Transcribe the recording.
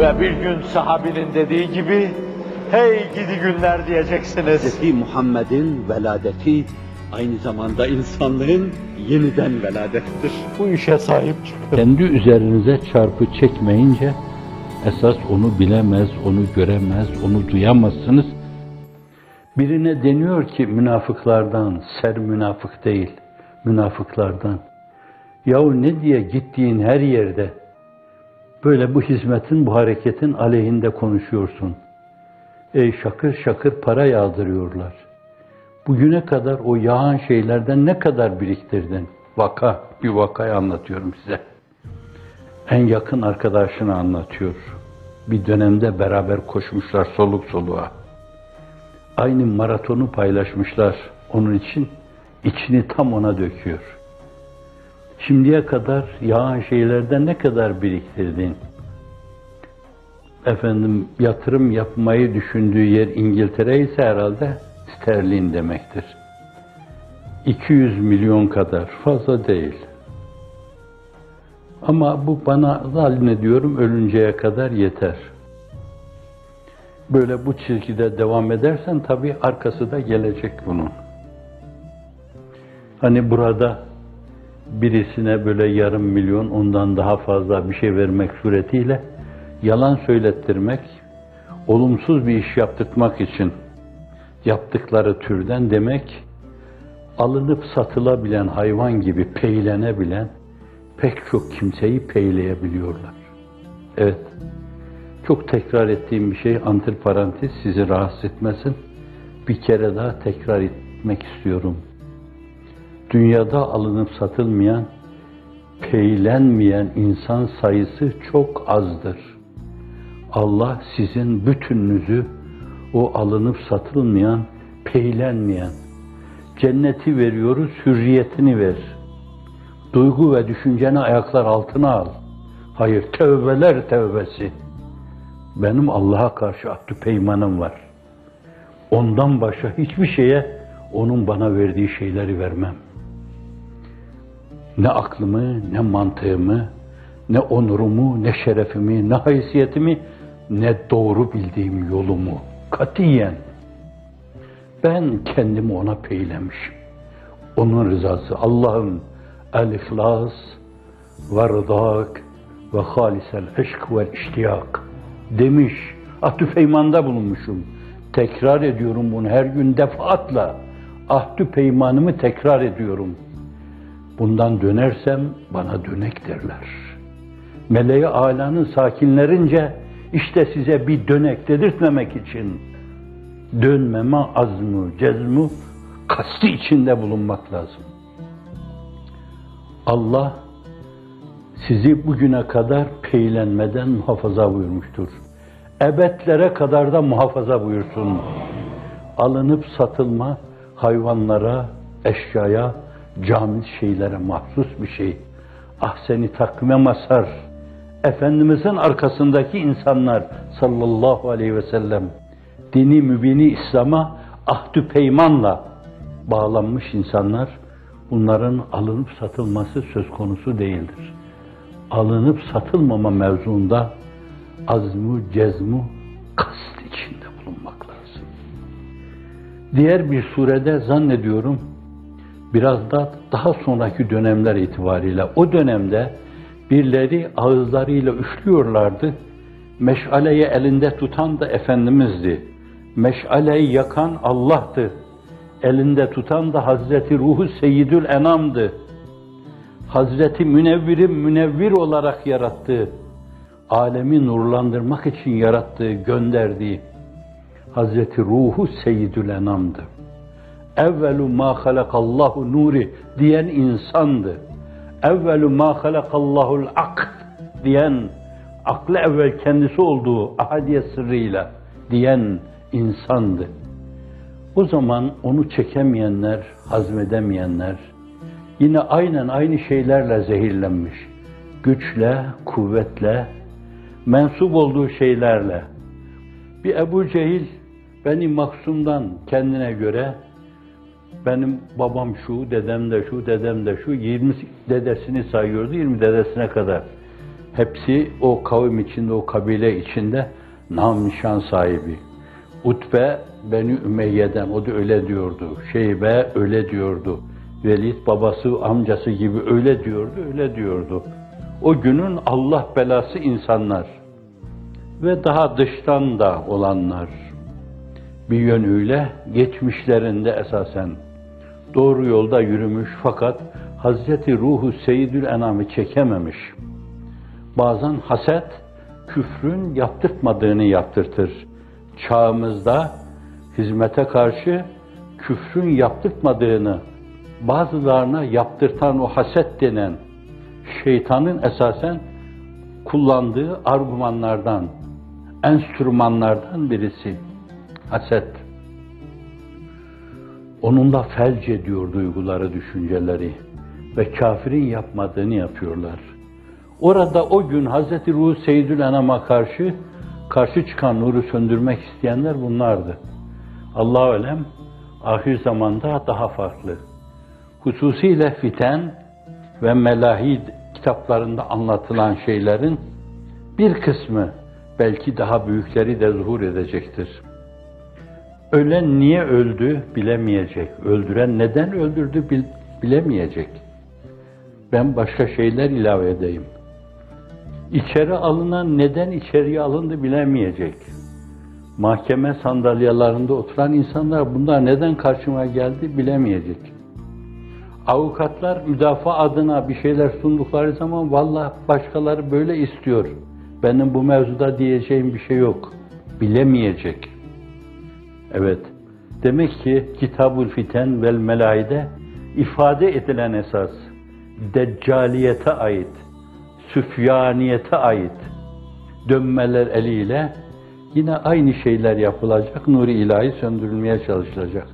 Ve bir gün sahabinin dediği gibi, hey gidi günler diyeceksiniz. Hz. Muhammed'in veladeti aynı zamanda insanlığın yeniden veladettir. Bu işe sahip çıkın. Kendi üzerinize çarpı çekmeyince esas onu bilemez, onu göremez, onu duyamazsınız. Birine deniyor ki münafıklardan, ser münafık değil, münafıklardan. Yahu ne diye gittiğin her yerde böyle bu hizmetin, bu hareketin aleyhinde konuşuyorsun. Ey şakır şakır para yağdırıyorlar. Bugüne kadar o yağan şeylerden ne kadar biriktirdin? Vaka, bir vakayı anlatıyorum size. En yakın arkadaşını anlatıyor. Bir dönemde beraber koşmuşlar soluk soluğa. Aynı maratonu paylaşmışlar. Onun için içini tam ona döküyor. Şimdiye kadar yağan şeylerden ne kadar biriktirdin? Efendim yatırım yapmayı düşündüğü yer İngiltere ise herhalde sterlin demektir. 200 milyon kadar fazla değil. Ama bu bana zannediyorum ölünceye kadar yeter. Böyle bu çizgide devam edersen tabii arkası da gelecek bunun. Hani burada birisine böyle yarım milyon ondan daha fazla bir şey vermek suretiyle yalan söylettirmek, olumsuz bir iş yaptırmak için yaptıkları türden demek alınıp satılabilen hayvan gibi peylenebilen pek çok kimseyi peyleyebiliyorlar. Evet, çok tekrar ettiğim bir şey, antiparantez sizi rahatsız etmesin. Bir kere daha tekrar etmek istiyorum. Dünyada alınıp satılmayan, peylenmeyen insan sayısı çok azdır. Allah sizin bütününüzü o alınıp satılmayan, peylenmeyen, cenneti veriyoruz, hürriyetini ver. Duygu ve düşünceni ayaklar altına al. Hayır, tövbeler tövbesi. Benim Allah'a karşı ahdü peymanım var. Ondan başka hiçbir şeye onun bana verdiği şeyleri vermem. Ne aklımı, ne mantığımı, ne onurumu, ne şerefimi, ne haysiyetimi, ne doğru bildiğim yolumu katiyen ben kendimi ona peylemişim. Onun rızası. Allah'ım el-ihlas ve rıdak ve halisel eşk ve iştiyak demiş. Ahdü peymanda bulunmuşum. Tekrar ediyorum bunu her gün defaatla. Ahdü peymanımı tekrar ediyorum. Bundan dönersem bana dönek derler. Meleği alanın sakinlerince işte size bir dönek dedirtmemek için dönmeme azmı, cezmu, kasti içinde bulunmak lazım. Allah sizi bugüne kadar peylenmeden muhafaza buyurmuştur. Ebedlere kadar da muhafaza buyursun. Alınıp satılma hayvanlara, eşyaya, camil şeylere mahsus bir şey. Ah seni takvime masar. Efendimizin arkasındaki insanlar sallallahu aleyhi ve sellem dini mübini İslam'a ahdü peymanla bağlanmış insanlar bunların alınıp satılması söz konusu değildir. Alınıp satılmama mevzuunda azmu, cezmu, kast içinde bulunmak lazım. Diğer bir surede zannediyorum biraz da daha sonraki dönemler itibariyle o dönemde birileri ağızlarıyla üflüyorlardı. Meşaleyi elinde tutan da Efendimiz'di. Meşaleyi yakan Allah'tı. Elinde tutan da Hazreti Ruhu Seyyidül Enam'dı. Hazreti Münevvir'i münevvir olarak yarattı. Alemi nurlandırmak için yarattığı, gönderdiği Hazreti Ruhu Seyyidül Enam'dı. Evvelu ma halakallahu nuri diyen insandı. Evvelu ma halakallahul akd diyen aklı evvel kendisi olduğu ahadiye sırrıyla diyen insandı. O zaman onu çekemeyenler, hazmedemeyenler, yine aynen aynı şeylerle zehirlenmiş. Güçle, kuvvetle, mensup olduğu şeylerle. Bir Ebu Cehil, beni Maksum'dan kendine göre, benim babam şu, dedem de şu, dedem de şu, 20 dedesini sayıyordu, 20 dedesine kadar. Hepsi o kavim içinde, o kabile içinde nam nişan sahibi. Utbe Beni Ümeyye'den, o da öyle diyordu. Şeybe öyle diyordu. Velid babası, amcası gibi öyle diyordu, öyle diyordu. O günün Allah belası insanlar ve daha dıştan da olanlar bir yönüyle geçmişlerinde esasen doğru yolda yürümüş fakat Hazreti Ruhu Seyyidül Enam'ı çekememiş. Bazen haset küfrün yaptırtmadığını yaptırtır. Çağımızda hizmete karşı küfrün yaptırtmadığını bazılarına yaptırtan o haset denen şeytanın esasen kullandığı argümanlardan, enstrümanlardan birisi haset. Onunla felç ediyor duyguları, düşünceleri ve kafirin yapmadığını yapıyorlar. Orada o gün Hz. Ruh Seyyidül Enam'a karşı karşı çıkan nuru söndürmek isteyenler bunlardı. Allah alem ahir zamanda daha farklı. Hususiyle fiten ve melahid kitaplarında anlatılan şeylerin bir kısmı belki daha büyükleri de zuhur edecektir. Ölen niye öldü bilemeyecek. Öldüren neden öldürdü bilemeyecek. Ben başka şeyler ilave edeyim. İçeri alınan neden içeriye alındı bilemeyecek. Mahkeme sandalyelerinde oturan insanlar bunlar neden karşıma geldi bilemeyecek. Avukatlar müdafaa adına bir şeyler sundukları zaman vallahi başkaları böyle istiyor. Benim bu mevzuda diyeceğim bir şey yok. Bilemeyecek. Evet. Demek ki Kitabul Fiten vel Melaide ifade edilen esas deccaliyete ait, süfyaniyete ait dönmeler eliyle yine aynı şeyler yapılacak, nuri ilahi söndürülmeye çalışılacak.